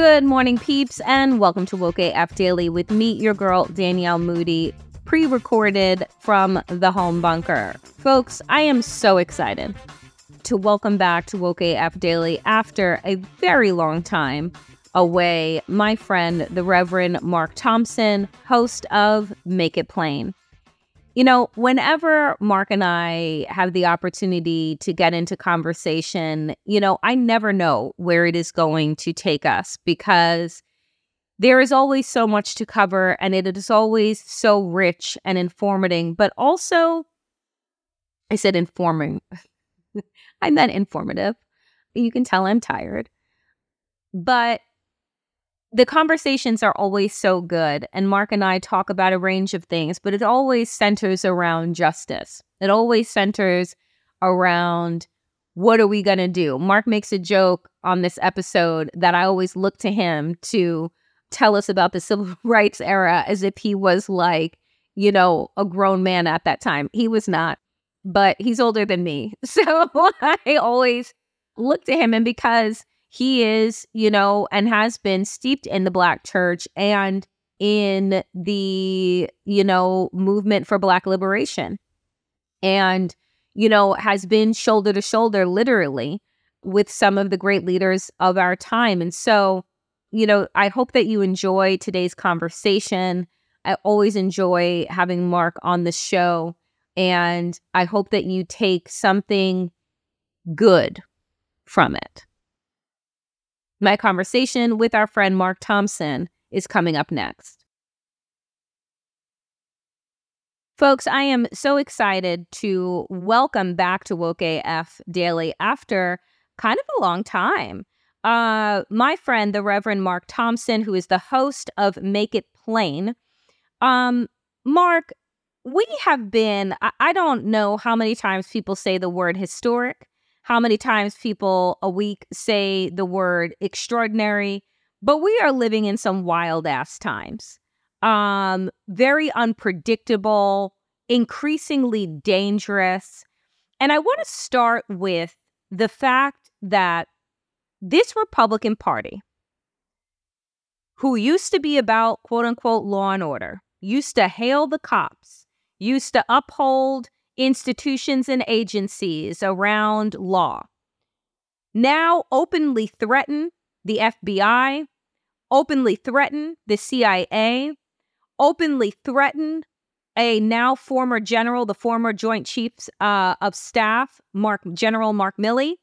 Good morning, peeps, and welcome to Woke AF Daily with me, your girl, Danielle Moody, pre recorded from the home bunker. Folks, I am so excited to welcome back to Woke AF Daily after a very long time away my friend, the Reverend Mark Thompson, host of Make It Plain. You know, whenever Mark and I have the opportunity to get into conversation, you know, I never know where it is going to take us because there is always so much to cover and it is always so rich and informative, but also, I said informing. I meant informative. You can tell I'm tired. But the conversations are always so good. And Mark and I talk about a range of things, but it always centers around justice. It always centers around what are we going to do? Mark makes a joke on this episode that I always look to him to tell us about the civil rights era as if he was like, you know, a grown man at that time. He was not, but he's older than me. So I always look to him. And because he is, you know, and has been steeped in the Black church and in the, you know, movement for Black liberation. And, you know, has been shoulder to shoulder, literally, with some of the great leaders of our time. And so, you know, I hope that you enjoy today's conversation. I always enjoy having Mark on the show. And I hope that you take something good from it. My conversation with our friend Mark Thompson is coming up next. Folks, I am so excited to welcome back to Woke AF Daily after kind of a long time. Uh, my friend, the Reverend Mark Thompson, who is the host of Make It Plain. Um, Mark, we have been, I, I don't know how many times people say the word historic how many times people a week say the word extraordinary, but we are living in some wild ass times. Um, very unpredictable, increasingly dangerous. And I want to start with the fact that this Republican Party, who used to be about quote unquote law and order, used to hail the cops, used to uphold institutions and agencies around law now openly threaten the FBI, openly threaten the CIA, openly threaten a now former general, the former Joint Chiefs uh, of Staff, Mark General Mark Milley,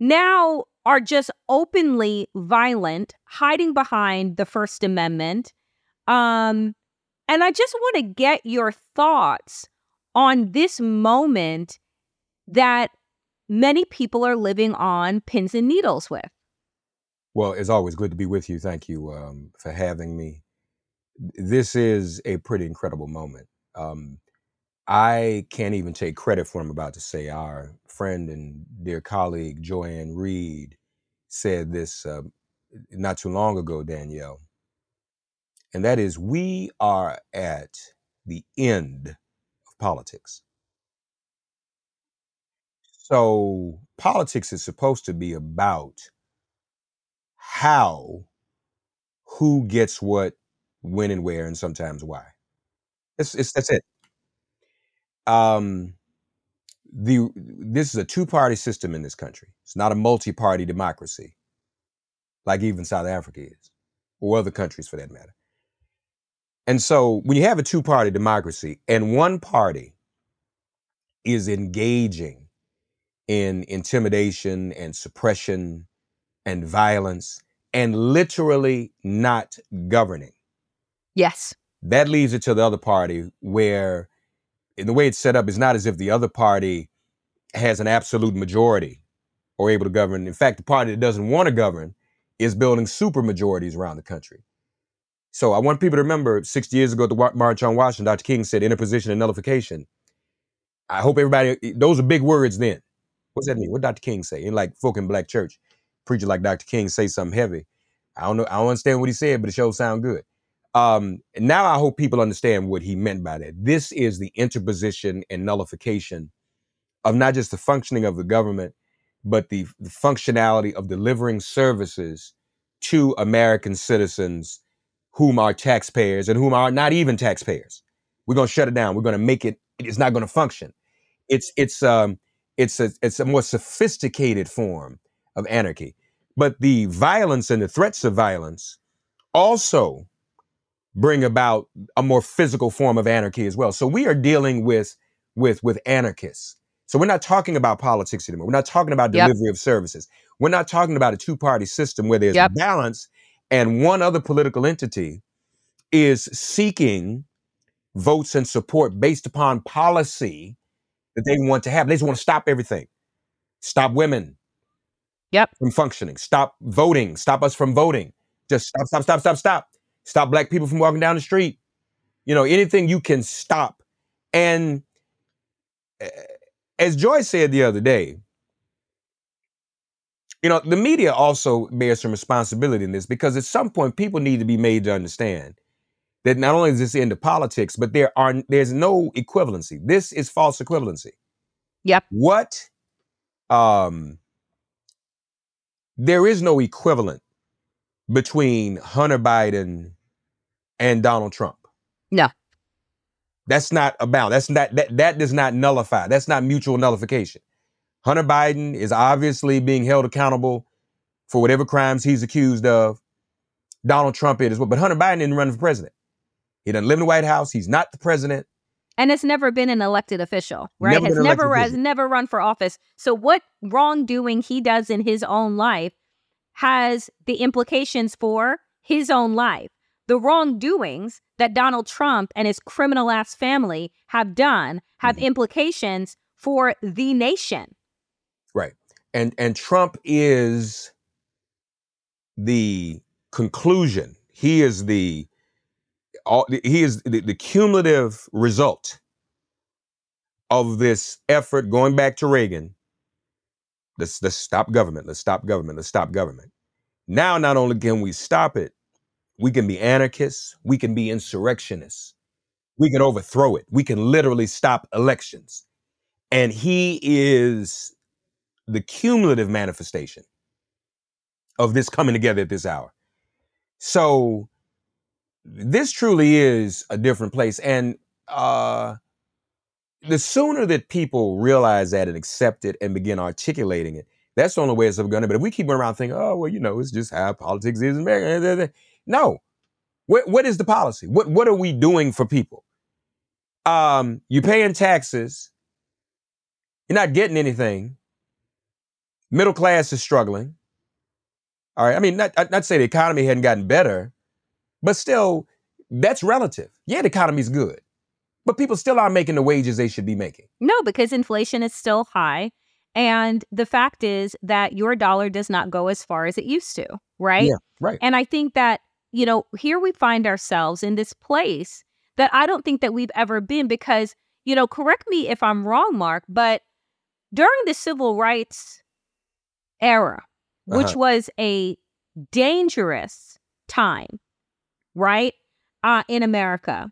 now are just openly violent, hiding behind the First Amendment. Um, and I just want to get your thoughts on this moment that many people are living on pins and needles with. Well, it's always good to be with you. Thank you um, for having me. this is a pretty incredible moment. Um, I can't even take credit for what I'm about to say. Our friend and dear colleague Joy-Ann Reid, said this uh, not too long ago, Danielle, and that is we are at the end politics. So politics is supposed to be about how, who gets what, when and where, and sometimes why. It's, it's that's it. Um, the this is a two-party system in this country. It's not a multi-party democracy, like even South Africa is, or other countries for that matter. And so, when you have a two-party democracy and one party is engaging in intimidation and suppression and violence and literally not governing. Yes. That leaves it to the other party where in the way it's set up is not as if the other party has an absolute majority or able to govern. In fact, the party that doesn't want to govern is building super majorities around the country. So I want people to remember 60 years ago at the March on Washington, Dr. King said interposition and nullification. I hope everybody, those are big words then. What's that mean? What Dr. King say? In like folk in black church, preacher like Dr. King say something heavy. I don't know. I don't understand what he said, but it sure sound good. Um, now I hope people understand what he meant by that. This is the interposition and nullification of not just the functioning of the government, but the, the functionality of delivering services to American citizens whom are taxpayers and whom are not even taxpayers. We're going to shut it down. We're going to make it. It's not going to function. It's it's um it's a it's a more sophisticated form of anarchy. But the violence and the threats of violence also bring about a more physical form of anarchy as well. So we are dealing with with with anarchists. So we're not talking about politics anymore. We're not talking about delivery yep. of services. We're not talking about a two-party system where there's yep. balance and one other political entity is seeking votes and support based upon policy that they want to have. They just want to stop everything. Stop women. Yep. From functioning. Stop voting. Stop us from voting. Just stop, stop, stop, stop, stop. Stop black people from walking down the street. You know, anything you can stop. And eh, as Joy said the other day, you know, the media also bears some responsibility in this because at some point people need to be made to understand that not only is this into politics, but there are there's no equivalency. This is false equivalency. Yep. What um there is no equivalent between Hunter Biden and Donald Trump. No. That's not about. That's not that that does not nullify. That's not mutual nullification. Hunter Biden is obviously being held accountable for whatever crimes he's accused of. Donald Trump is but Hunter Biden didn't run for president. He doesn't live in the White House. He's not the president. And has never been an elected official, right? Never has never has never run for office. So what wrongdoing he does in his own life has the implications for his own life. The wrongdoings that Donald Trump and his criminal ass family have done have mm-hmm. implications for the nation. And and Trump is the conclusion. He is the all he is the, the cumulative result of this effort going back to Reagan. Let's, let's stop government. Let's stop government. Let's stop government. Now, not only can we stop it, we can be anarchists. We can be insurrectionists. We can overthrow it. We can literally stop elections. And he is the cumulative manifestation of this coming together at this hour. So this truly is a different place. And uh, the sooner that people realize that and accept it and begin articulating it, that's the only way it's ever going to. But if we keep going around thinking, oh, well, you know, it's just how politics is in America. No. What, what is the policy? What, what are we doing for people? Um, you're paying taxes. You're not getting anything. Middle class is struggling. All right. I mean, not, not say the economy hadn't gotten better, but still, that's relative. Yeah, the economy's good, but people still aren't making the wages they should be making. No, because inflation is still high. And the fact is that your dollar does not go as far as it used to, right? Yeah, right. And I think that you know, here we find ourselves in this place that I don't think that we've ever been because, you know, correct me if I'm wrong, Mark, but during the civil rights era, which Uh-huh. was a dangerous time, right? Uh, in America,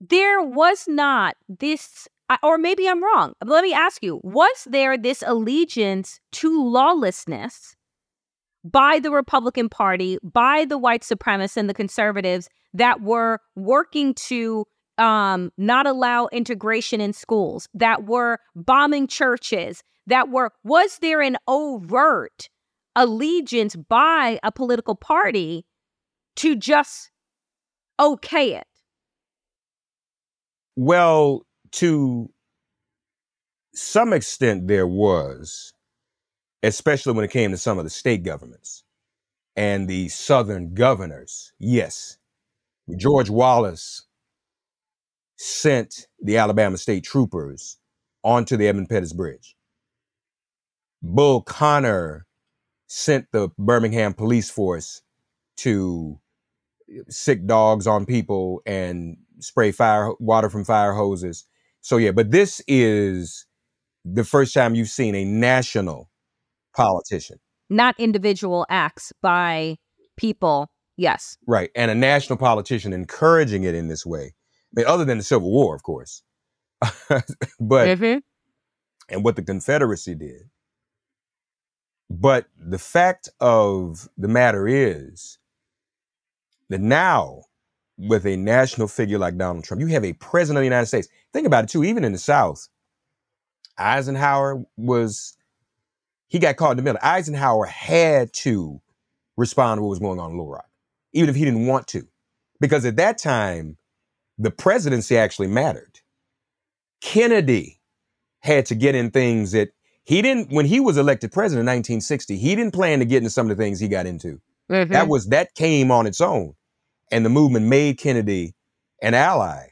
there was not this, or maybe I'm wrong. Let me ask you was there this allegiance to lawlessness by the Republican Party, by the white supremacists and the conservatives that were working to um, not allow integration in schools, that were bombing churches, that were, was there an overt allegiance by a political party to just okay it? Well, to some extent, there was, especially when it came to some of the state governments and the southern governors. Yes, George Wallace sent the Alabama state troopers onto the Edmund Pettus Bridge. Bull Connor sent the Birmingham police force to sic dogs on people and spray fire water from fire hoses. So yeah, but this is the first time you've seen a national politician, Not individual acts by people. Yes. right, and a national politician encouraging it in this way. I mean, other than the Civil War, of course, but Mhm. and what the Confederacy did. But the fact of the matter is that now, with a national figure like Donald Trump, you have a president of the United States. Think about it too, even in the South, Eisenhower was, he got caught in the middle. Eisenhower had to respond to what was going on in Little Rock, even if he didn't want to. Because at that time, the presidency actually mattered. Kennedy had to get in things that he didn't when he was elected president in 1960 he didn't plan to get into some of the things he got into. That was that came on its own. And the movement made kennedy an ally.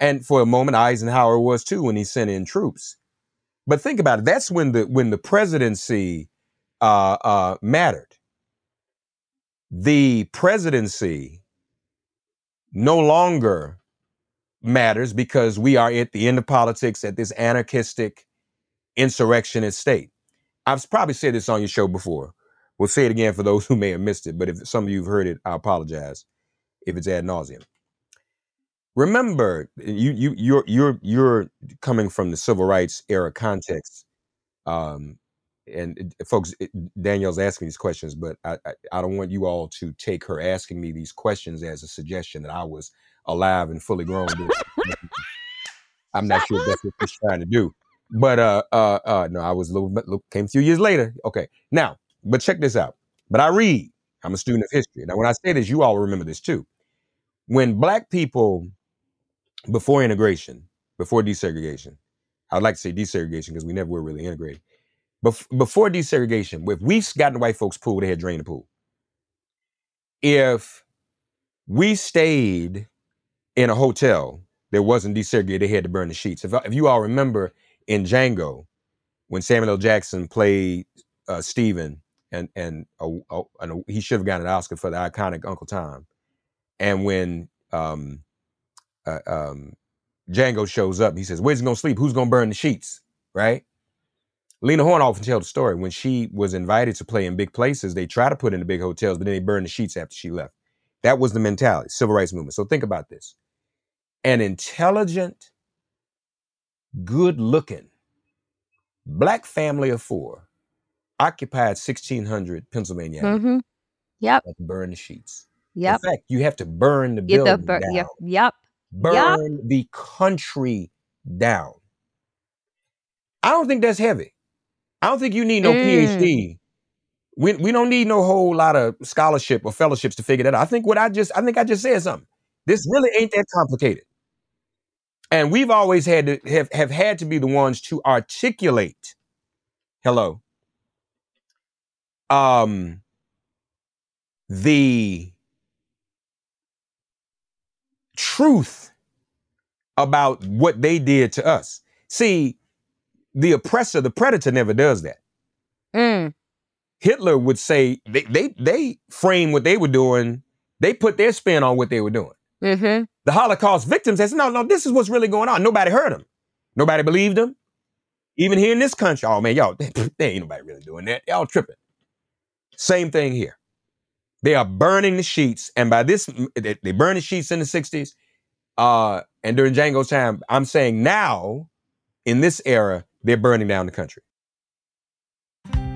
And for a moment eisenhower was too when he sent in troops. But think about it that's when the when the presidency uh uh mattered. The presidency no longer matters because we are at the end of politics at this anarchistic insurrectionist state. I've probably said this on your show before. We'll say it again for those who may have missed it, but if some of you have heard it, I apologize if it's ad nauseum. Remember, you you you're you're you're coming from the civil rights era context, um, and uh, folks, Danielle's asking these questions, but I, I I don't want you all to take her asking me these questions as a suggestion that I was alive and fully grown. I'm not sure if that's what she's trying to do. But uh uh uh no, I was a little, bit- came a few years later. Okay. Now, but check this out. But I read. I'm a student of history. Now, when I say this, you all remember this too. When black people before integration, before desegregation, I'd like to say desegregation because we never were really integrated. Bef- before desegregation, if we got in white folks' pool, they had drained the pool. If we stayed in a hotel that wasn't desegregated, they had to burn the sheets. If, if you all remember in Django, when Samuel L. Jackson played uh, Stephen, and and, uh, uh, and uh, he should have gotten an Oscar for the iconic Uncle Tom, and when um, uh, um, Django shows up, he says, "Where's he gonna sleep? Who's gonna burn the sheets?" Right? Lena Horne often tells the story when she was invited to play in big places. They try to put in the big hotels, but then they burn the sheets after she left. That was the mentality, civil rights movement. So think about this: an intelligent, good-looking black family of four occupied 1600 Pennsylvania Mm-hmm. Yep. burn the sheets. Yep. In fact, you have to burn the Get the building bur- down. yep. Yep. Burn the country down. I don't think that's heavy. I don't think you need no Mm. PhD. We, we don't need no whole lot of scholarship or fellowships to figure that out. I think what I just I think I just said something. This really ain't that complicated. And we've always had to have, have had to be the ones to articulate. Hello. Um the truth about what they did to us. See, the oppressor, the predator never does that. Mm. Hitler would say they they they frame what they were doing. They put their spin on what they were doing. Mm-hmm. The Holocaust victims says, no, no, this is what's really going on. Nobody heard them. Nobody believed them. Even here in this country, oh man, y'all, they, ain't nobody really doing that. Y'all tripping. Same thing here. They are burning the sheets, and by this, they, they burn the sheets in the '60s, uh, and during Django's time. I'm saying now, in this era, they're burning down the country.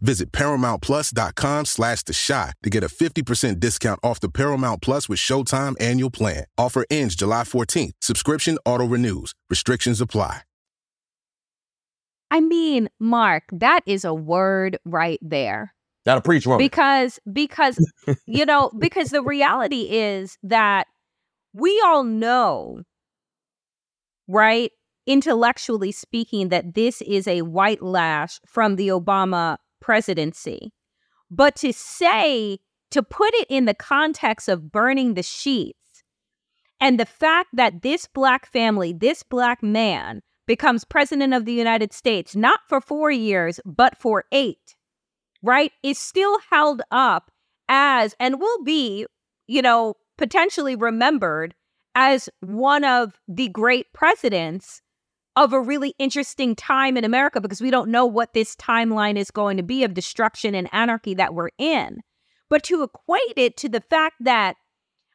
Visit ParamountPlus.com slash The Chi to get a 50% discount off the Paramount Plus with Showtime annual plan. Offer ends July 14th. Subscription auto-renews. Restrictions apply. I mean, Mark, that is a word right there. That'll preach woman. Because, because, you know, because the reality is that we all know, right, intellectually speaking, that this is a white lash from the Obama presidency. But to say, to put it in the context of burning the sheets and the fact that this black family, this black man, becomes president of the United States, not for four years, but for eight, right, is still held up as and will be, you know, potentially remembered as one of the great presidents of a really interesting time in America because we don't know what this timeline is going to be of destruction and anarchy that we're in. But to equate it to the fact that,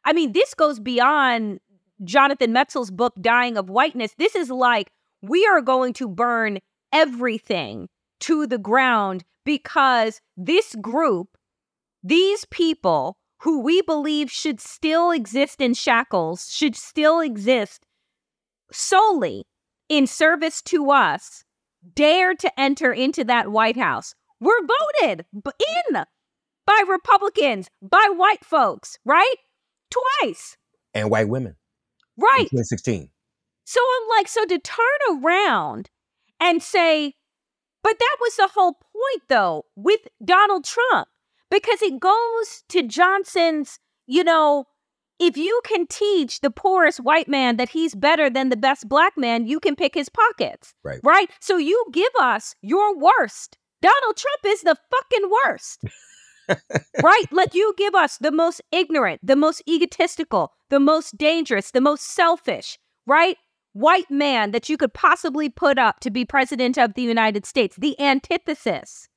I mean, this goes beyond Jonathan Metzl's book, Dying of Whiteness. This is like, we are going to burn everything to the ground because this group, these people who we believe should still exist in shackles, should still exist solely in service to us dared to enter into that White House were voted in by Republicans, by white folks, right? Twice. And white women. Right. 2016. So I'm like, so to turn around and say, but that was the whole point, though, with Donald Trump, because it goes to Johnson's, you know, if you can teach the poorest white man that he's better than the best black man, you can pick his pockets. Right. Right? So you give us your worst. Donald Trump is the fucking worst. right? Like you give us the most ignorant, the most egotistical, the most dangerous, the most selfish, right? White man that you could possibly put up to be president of the United States, the antithesis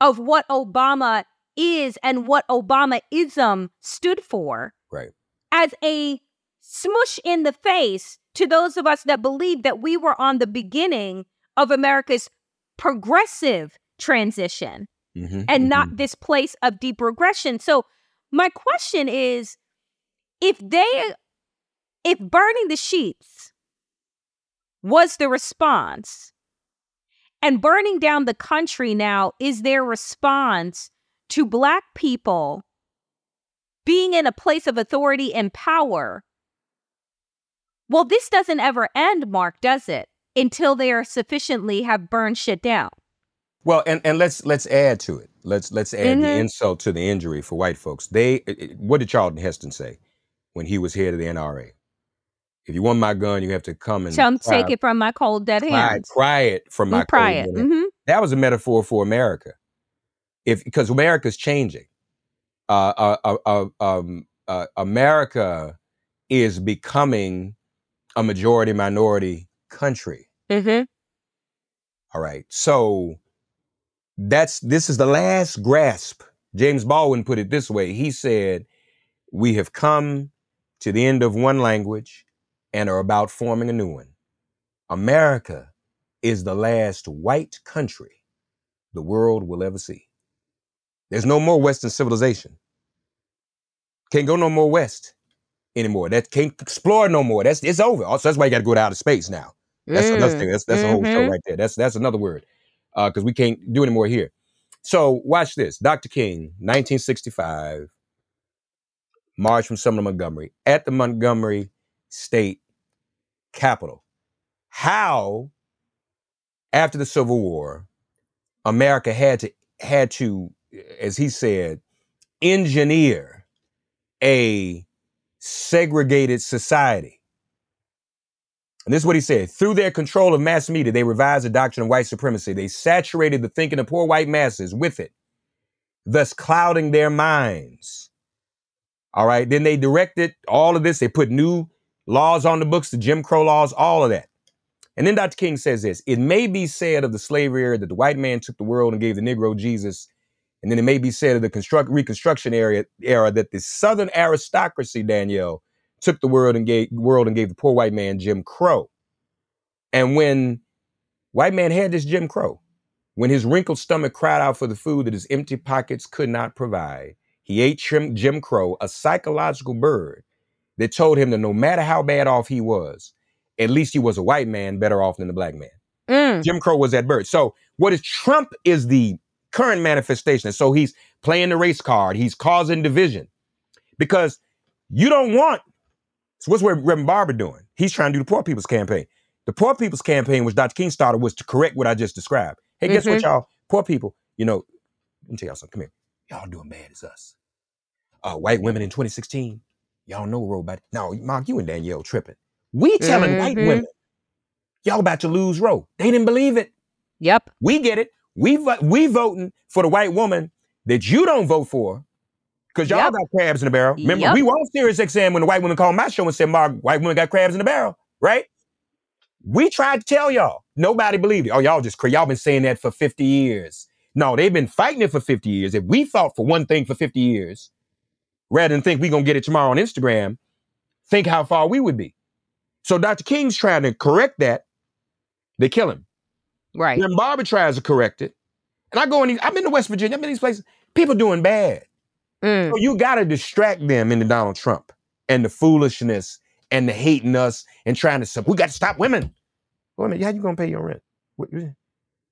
of what Obama is and what Obamaism stood for right. as a smush in the face to those of us that believe that we were on the beginning of America's progressive transition mm-hmm, and mm-hmm. not this place of deep regression. So, my question is if they, if burning the sheets was the response, and burning down the country now is their response to Black people being in a place of authority and power. Well, this doesn't ever end, Mark, does it? Until they are sufficiently have burned shit down. Well, and, and let's let's add to it. Let's let's add Mhm. the insult to the injury for white folks. They what did Charlton Heston say? when he was head of the NRA. If you want my gun, you have to come and Come pry- take it from my cold dead pry, hands. pry it from my You pry cold it. dead hand. hmm That was a metaphor for America. If because America's changing. Uh, uh, uh, uh, um, uh, America is becoming a majority minority country. hmm All right. So that's this is the last grasp. James Baldwin put it this way. He said, "We have come to the end of one language and are about forming a new one. America is the last white country the world will ever see. There's no more Western civilization. Can't go no more west anymore. That can't explore no more. That's it's over. Also, that's why you got to go to outer space now. That's another Mm. thing. That's that's a whole show Mhm. right there. That's that's another word because we can't do any more here. So watch this. Dr. King, 1965, march from Selma, Montgomery, at the Montgomery State Capitol. How, after the Civil War, America had to had to, as he said, engineer a segregated society. And this is what he said. Through their control of mass media, they revised the doctrine of white supremacy. They saturated the thinking of poor white masses with it, thus clouding their minds. All right. Then they directed all of this. They put new laws on the books, the Jim Crow laws, all of that. And then Dr. King says this It may be said of the slavery era that the white man took the world and gave the Negro Jesus. And then it may be said of the construct, Reconstruction era, era that the Southern aristocracy, Danielle, took the world and gave world and gave the poor white man Jim Crow. And when white man had this Jim Crow, when his wrinkled stomach cried out for the food that his empty pockets could not provide, he ate Jim, Crow, a psychological bird that told him that no matter how bad off he was, at least he was a white man better off than the black man. Mm. Jim Crow was that bird. So what is Trump is the current manifestation. So he's playing the race card. He's causing division because you don't want. So what's Reverend Barber doing? He's trying to do the poor people's campaign. The poor people's campaign, which Dr. King started, was to correct what I just described. Hey, guess what, Mhm. y'all? Poor people, you know, let me tell y'all something. Come here. Y'all doing bad as us. Uh, white women in 2016, y'all know Roe Biden. No, Mark, you and Danielle tripping. We telling white Mhm. women, y'all about to lose Roe. They didn't believe it. Yep. We get it. We we voting for the white woman that you don't vote for because y'all Yep. got crabs in the barrel. Remember, Yep. we were on Sirius XM when the white woman called my show and said, "Mark, white women got crabs in the barrel." Right? We tried to tell y'all. Nobody believed it. Oh, y'all just cra- y'all been saying that for fifty years. No, they've been fighting it for fifty years. If we fought for one thing for fifty years, rather than think we're gonna get it tomorrow on Instagram, think how far we would be. So Dr. King's trying to correct that. They kill him. Right. Then Barber tries to correct it. And I go in these, I've been to West Virginia, I've been in these places. People doing bad. Mm. So you gotta distract them into Donald Trump and the foolishness and the hating us and trying to sup- we got to stop women. Wait a minute, how you gonna pay your rent? What- No,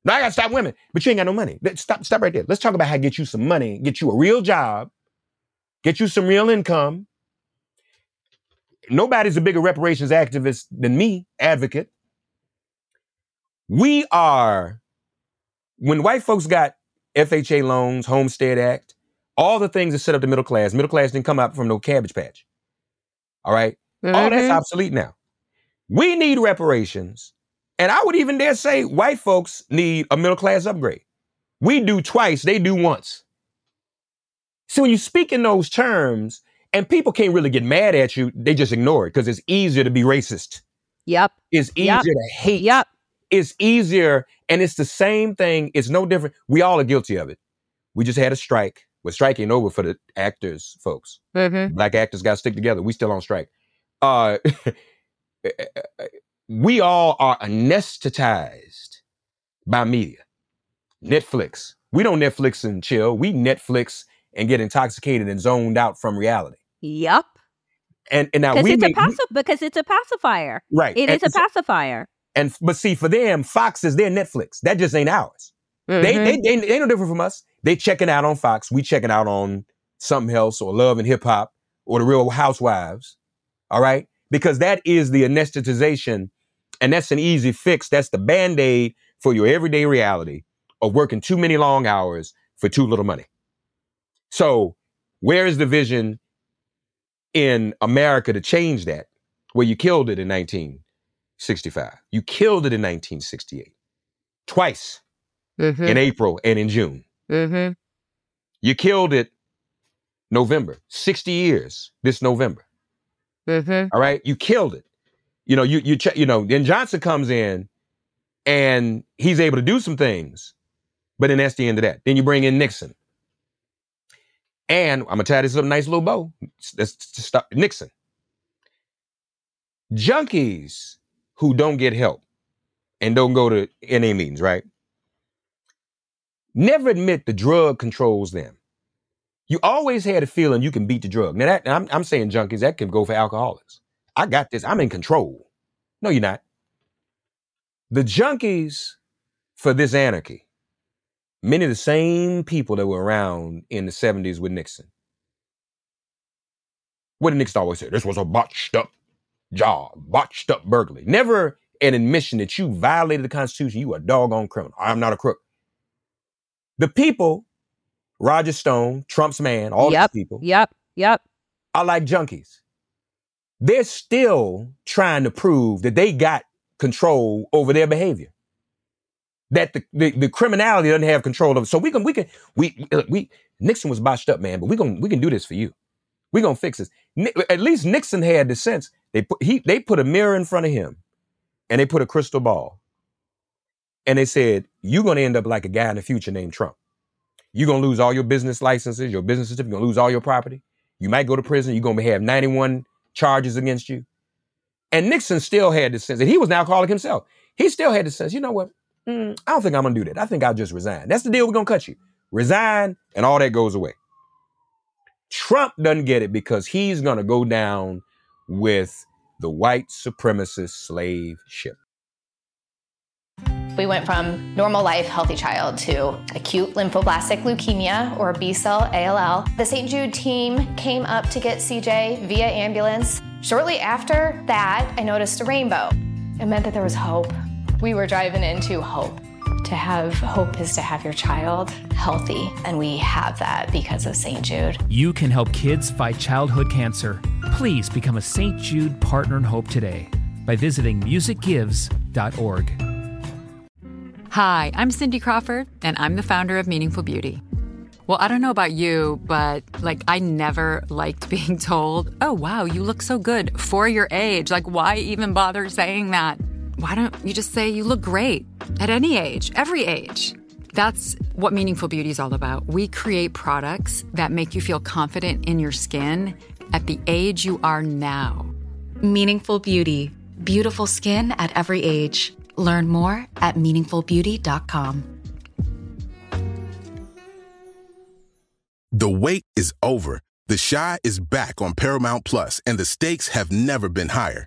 I gotta stop women, but you ain't got no money. Stop, stop right there. Let's talk about how to get you some money, get you a real job, get you some real income. Nobody's a bigger reparations activist than me, advocate. We are, when white folks got FHA loans, Homestead Act, all the things that set up the middle class, middle class didn't come out from no cabbage patch. All right? All that's Mhm. obsolete now. We need reparations. And I would even dare say white folks need a middle class upgrade. We do twice, they do once. So when you speak in those terms, and people can't really get mad at you, they just ignore it because it's easier to be racist. Yep. It's easier Yep. to hate. Yep. It's easier, and it's the same thing. It's no different. We all are guilty of it. We just had a strike. We're striking over for the actors, folks. Mm-hmm. Black actors got to stick together. We still on strike. Uh, we all are anesthetized by media. Netflix. We don't Netflix and chill. We Netflix and get intoxicated and zoned out from reality. Yep. And and now we it's a make- paci- because it's a pacifier. right. It and is a pacifier. And but see, for them, Fox is their Netflix. That just ain't ours. They, Mhm. they they they no different from us. They checking out on Fox. We checking out on something else or Love and Hip Hop or the Real Housewives. All right, because that is the anesthetization, and that's an easy fix. That's the band aid for your everyday reality of working too many long hours for too little money. So, where is the vision in America to change that. Well, you killed it in 1965. You killed it in 1968. Twice Mm-hmm. in April and in June. Mm-hmm. You killed it November. 60 years this November. Mm-hmm. All right. You killed it. You know, you you check, you know, then Johnson comes in and he's able to do some things, but then that's the end of that. Then you bring in Nixon. And I'm gonna tie this up nice little bow. Let's stop Nixon. Junkies who don't get help and don't go to any meetings, right? Never admit the drug controls them. You always had a feeling you can beat the drug. Now that I'm, I'm saying junkies, that can go for alcoholics. I got this. I'm in control. No, you're not. The junkies for this anarchy, many of the same people that were around in the 70s with Nixon. What did Nixon always say? This was a botched up job, botched up burglary. Never an admission that you violated the Constitution. You a doggone criminal. I'm not a crook. The people, Roger Stone, Trump's man, all Yep. these people, Yep. Yep. are like junkies. They're still trying to prove that they got control over their behavior. That the, the, the criminality doesn't have control over. So we can we can we look, we Nixon was botched up, man, but we can we can do this for you. We're gonna fix this. Ni- At least Nixon had the sense. They put he they put a mirror in front of him and they put a crystal ball. And they said, You're gonna end up like a guy in the future named Trump. You're gonna lose all your business licenses, your business certificate, you're gonna lose all your property. You might go to prison, you're gonna have 91 charges against you. And Nixon still had the sense, and he was an alcoholic himself. He still had the sense, you know what? Mm, I don't think I'm gonna do that. I think I'll just resign. That's the deal we're gonna cut you. Resign, and all that goes away. Trump doesn't get it because he's gonna go down with the white supremacist slave ship. We went from normal life, healthy child to acute lymphoblastic leukemia or B cell ALL. The St. Jude team came up to get CJ via ambulance. Shortly after that, I noticed a rainbow. It meant that there was hope. We were driving into hope. To have hope is to have your child healthy, and we have that because of St. Jude. You can help kids fight childhood cancer. Please become a St. Jude Partner in Hope today by visiting musicgives.org. Hi, I'm Cindy Crawford, and I'm the founder of Meaningful Beauty. Well, I don't know about you, but like, I never liked being told, oh, wow, you look so good for your age. Like, why even bother saying that? Why don't you just say you look great at any age, every age? That's what Meaningful Beauty is all about. We create products that make you feel confident in your skin at the age you are now. Meaningful Beauty. Beautiful skin at every age. Learn more at meaningfulbeauty.com. The wait is over. The Chi is back on Paramount Plus, and the stakes have never been higher.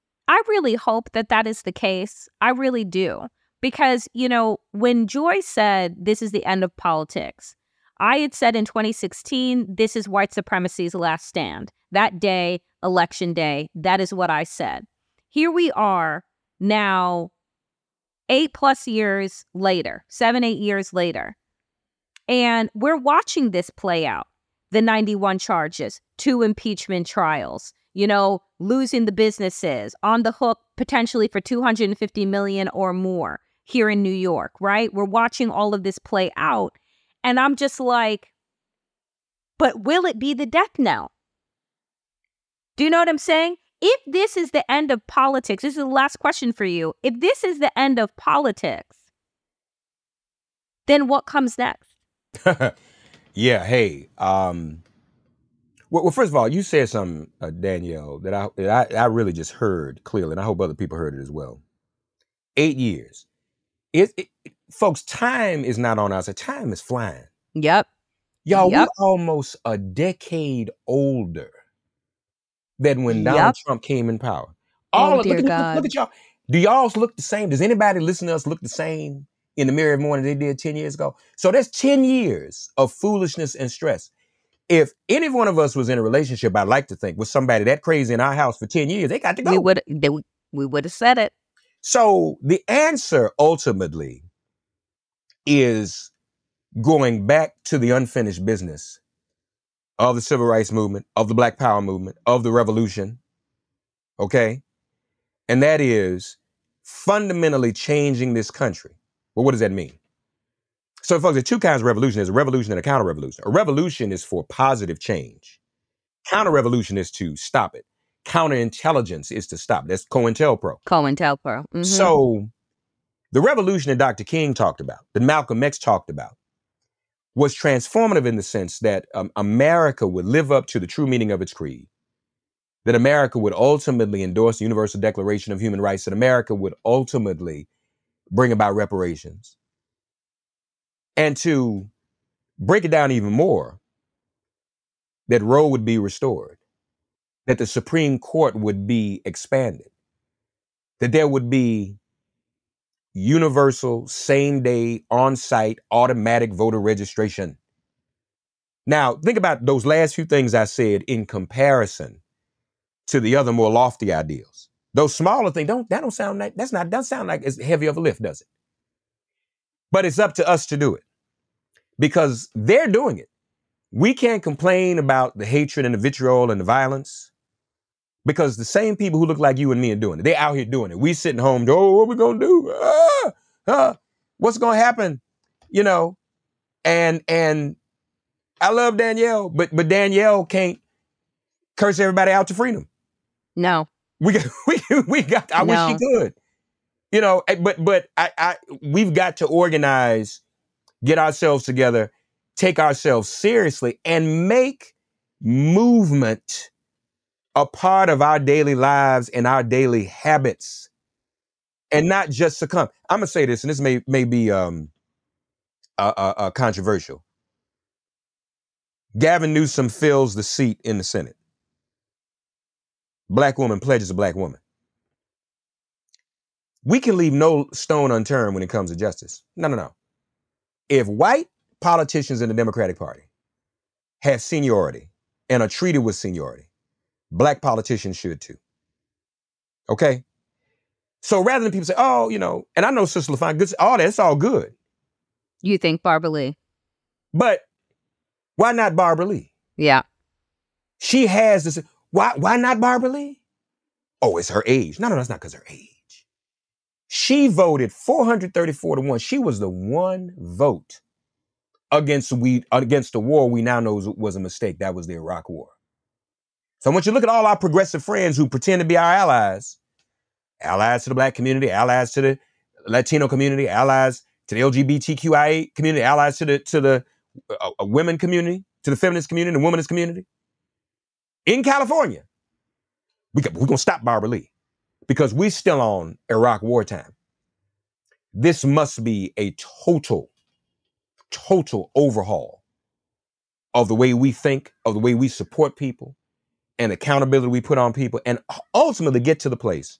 I really hope that that is the case. I really do. Because, you know, when Joy said this is the end of politics, I had said in 2016, this is white supremacy's last stand. That day, election day, that is what I said. Here we are now, eight plus years later, seven, eight years later. And we're watching this play out the 91 charges, two impeachment trials, you know, losing the businesses, on the hook potentially for 250 million or more here in New York, right? We're watching all of this play out. And I'm just like, but will it be the death knell? Do you know what I'm saying? If this is the end of politics, this is the last question for you. If this is the end of politics, then what comes next? yeah. Hey. Um. Well, well, first of all, you said something, uh, Danielle, that I, that I I really just heard clearly, and I hope other people heard it as well. Eight years. It, it folks, time is not on our side. Time is flying. Yep. Y'all, Yep. we're almost a decade older than when Donald Yep. Trump came in power. All Oh, of, dear look, at- look, look at y'all. Do y'all look the same? Does anybody listen to us look the same in the mirror every morning they did 10 years ago? So that's 10 years of foolishness and stress. If any one of us was in a relationship, I'd like to think, with somebody that crazy in our house for 10 years, they got to go. We would they, we would have said it. So the answer ultimately is going back to the unfinished business of the civil rights movement, of the black power movement, of the revolution. Okay? And that is fundamentally changing this country. Well, what does that mean? So, folks, there are two kinds of revolution. There's a revolution and a counter revolution. A revolution is for positive change. Counter revolution is to stop it. Counterintelligence is to stop it. That's COINTELPRO. COINTELPRO. Mhm. So, the revolution that Dr. King talked about, that Malcolm X talked about, was transformative in the sense that um, America would live up to the true meaning of its creed, that America would ultimately endorse the Universal Declaration of Human Rights, that America would ultimately bring about reparations. And to break it down even more, that Roe would be restored, that the Supreme Court would be expanded, that there would be universal, same day, on site, automatic voter registration. Now, think about those last few things I said in comparison to the other more lofty ideals. Those smaller things don't that don't sound like that's not doesn't sound like as heavy of a lift, does it? But it's up to us to do it because they're doing it. We can't complain about the hatred and the vitriol and the violence because the same people who look like you and me are doing it. They're out here doing it. We sitting home, oh, what we gonna do? Ah, ah, what's gonna happen? You know, and and I love Danielle, but but Danielle can't curse everybody out to freedom. No. We got we we got. I wish No. she could. You know, eh, but but I I we've got to organize, get ourselves together, take ourselves seriously, and make movement a part of our daily lives and our daily habits, and not just succumb. I'm gonna say this, and this may may be um uh, uh, controversial. Gavin Newsom fills the seat in the Senate. Black woman pledges a black woman. We can leave no stone unturned when it comes to justice. No, no, no. If white politicians in the Democratic Party have seniority and are treated with seniority, black politicians should too. Okay? So rather than people say, oh, you know, and I know Sister LaFont, good, all that's all good. You think Barbara Lee? But why not Barbara Lee? Yeah. She has this. Why? Why not Barbara Lee? Oh, it's her age. No, no, that's not because her age. She voted 434 to one. She was the one vote against we against the war we now know was a mistake. That was the Iraq War. So I want you to look at all our progressive friends who pretend to be our allies, allies to the black community, allies to the Latino community, allies to the LGBTQIA community, allies to the to the uh, uh, women community, to the feminist community, the womanist community in California. We we're gonna stop Barbara Lee because we're still on Iraq wartime. This must be a total, total overhaul of the way we think, of the way we support people, and accountability we put on people, and ultimately get to the place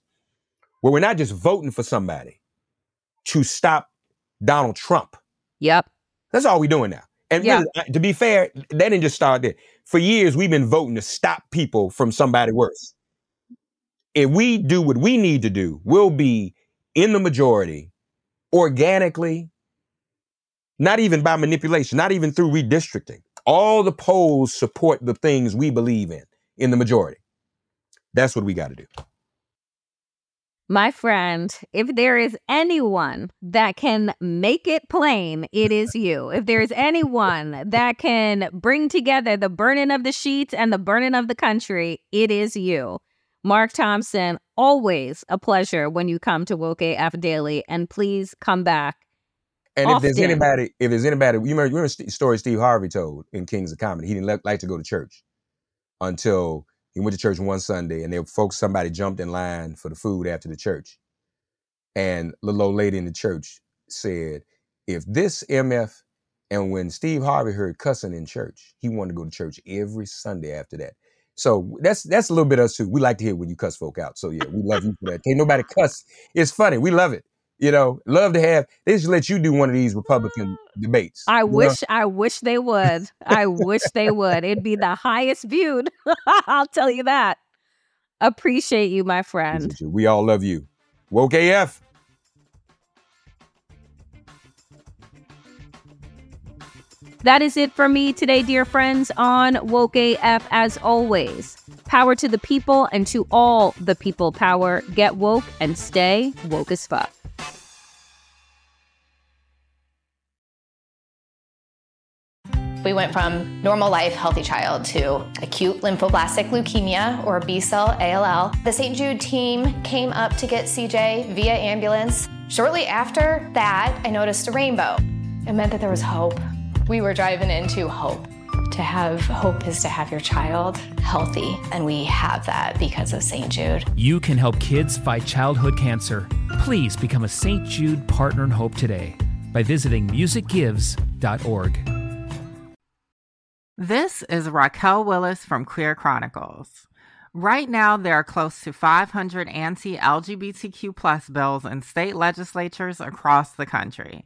where we're not just voting for somebody to stop Donald Trump. Yep. That's all we're doing now. And Yeah. really, to be fair, that didn't just start there. For years, we've been voting to stop people from somebody worse. If we do what we need to do, we'll be in the majority organically, not even by manipulation, not even through redistricting. All the polls support the things we believe in in the majority. That's what we got to do. My friend, if there is anyone that can make it plain, it is you. If there is anyone that can bring together the burning of the sheets and the burning of the country, it is you. Mark Thompson, always a pleasure when you come to Woke AF Daily, and please come back. And if there's anybody, if there's anybody, you remember, you remember the story Steve Harvey told in Kings of Comedy. He didn't li- like to go to church until he went to church one Sunday, and there were folks, somebody jumped in line for the food after the church, and the little old lady in the church said, "If this MF," and when Steve Harvey heard cussing in church, he wanted to go to church every Sunday after that. So that's that's a little bit of us too. We like to hear when you cuss folk out. So yeah, we love you for that. Can't nobody cuss. It's funny. We love it. You know, love to have. They just let you do one of these Republican uh, debates. I wish know? I wish they would. I wish they would. It'd be the highest viewed. I'll tell you that. Appreciate you, my friend. We all love you. Woke AF. That is it for me today, dear friends, on Woke AF as always. Power to the people and to all the people power. Get woke and stay woke as fuck. We went from normal life, healthy child to acute lymphoblastic leukemia or B cell ALL. The St. Jude team came up to get CJ via ambulance. Shortly after that, I noticed a rainbow. It meant that there was hope. We were driving into hope. To have hope is to have your child healthy, and we have that because of St. Jude. You can help kids fight childhood cancer. Please become a St. Jude Partner in Hope today by visiting musicgives.org. This is Raquel Willis from Queer Chronicles. Right now, there are close to 500 anti LGBTQ plus bills in state legislatures across the country.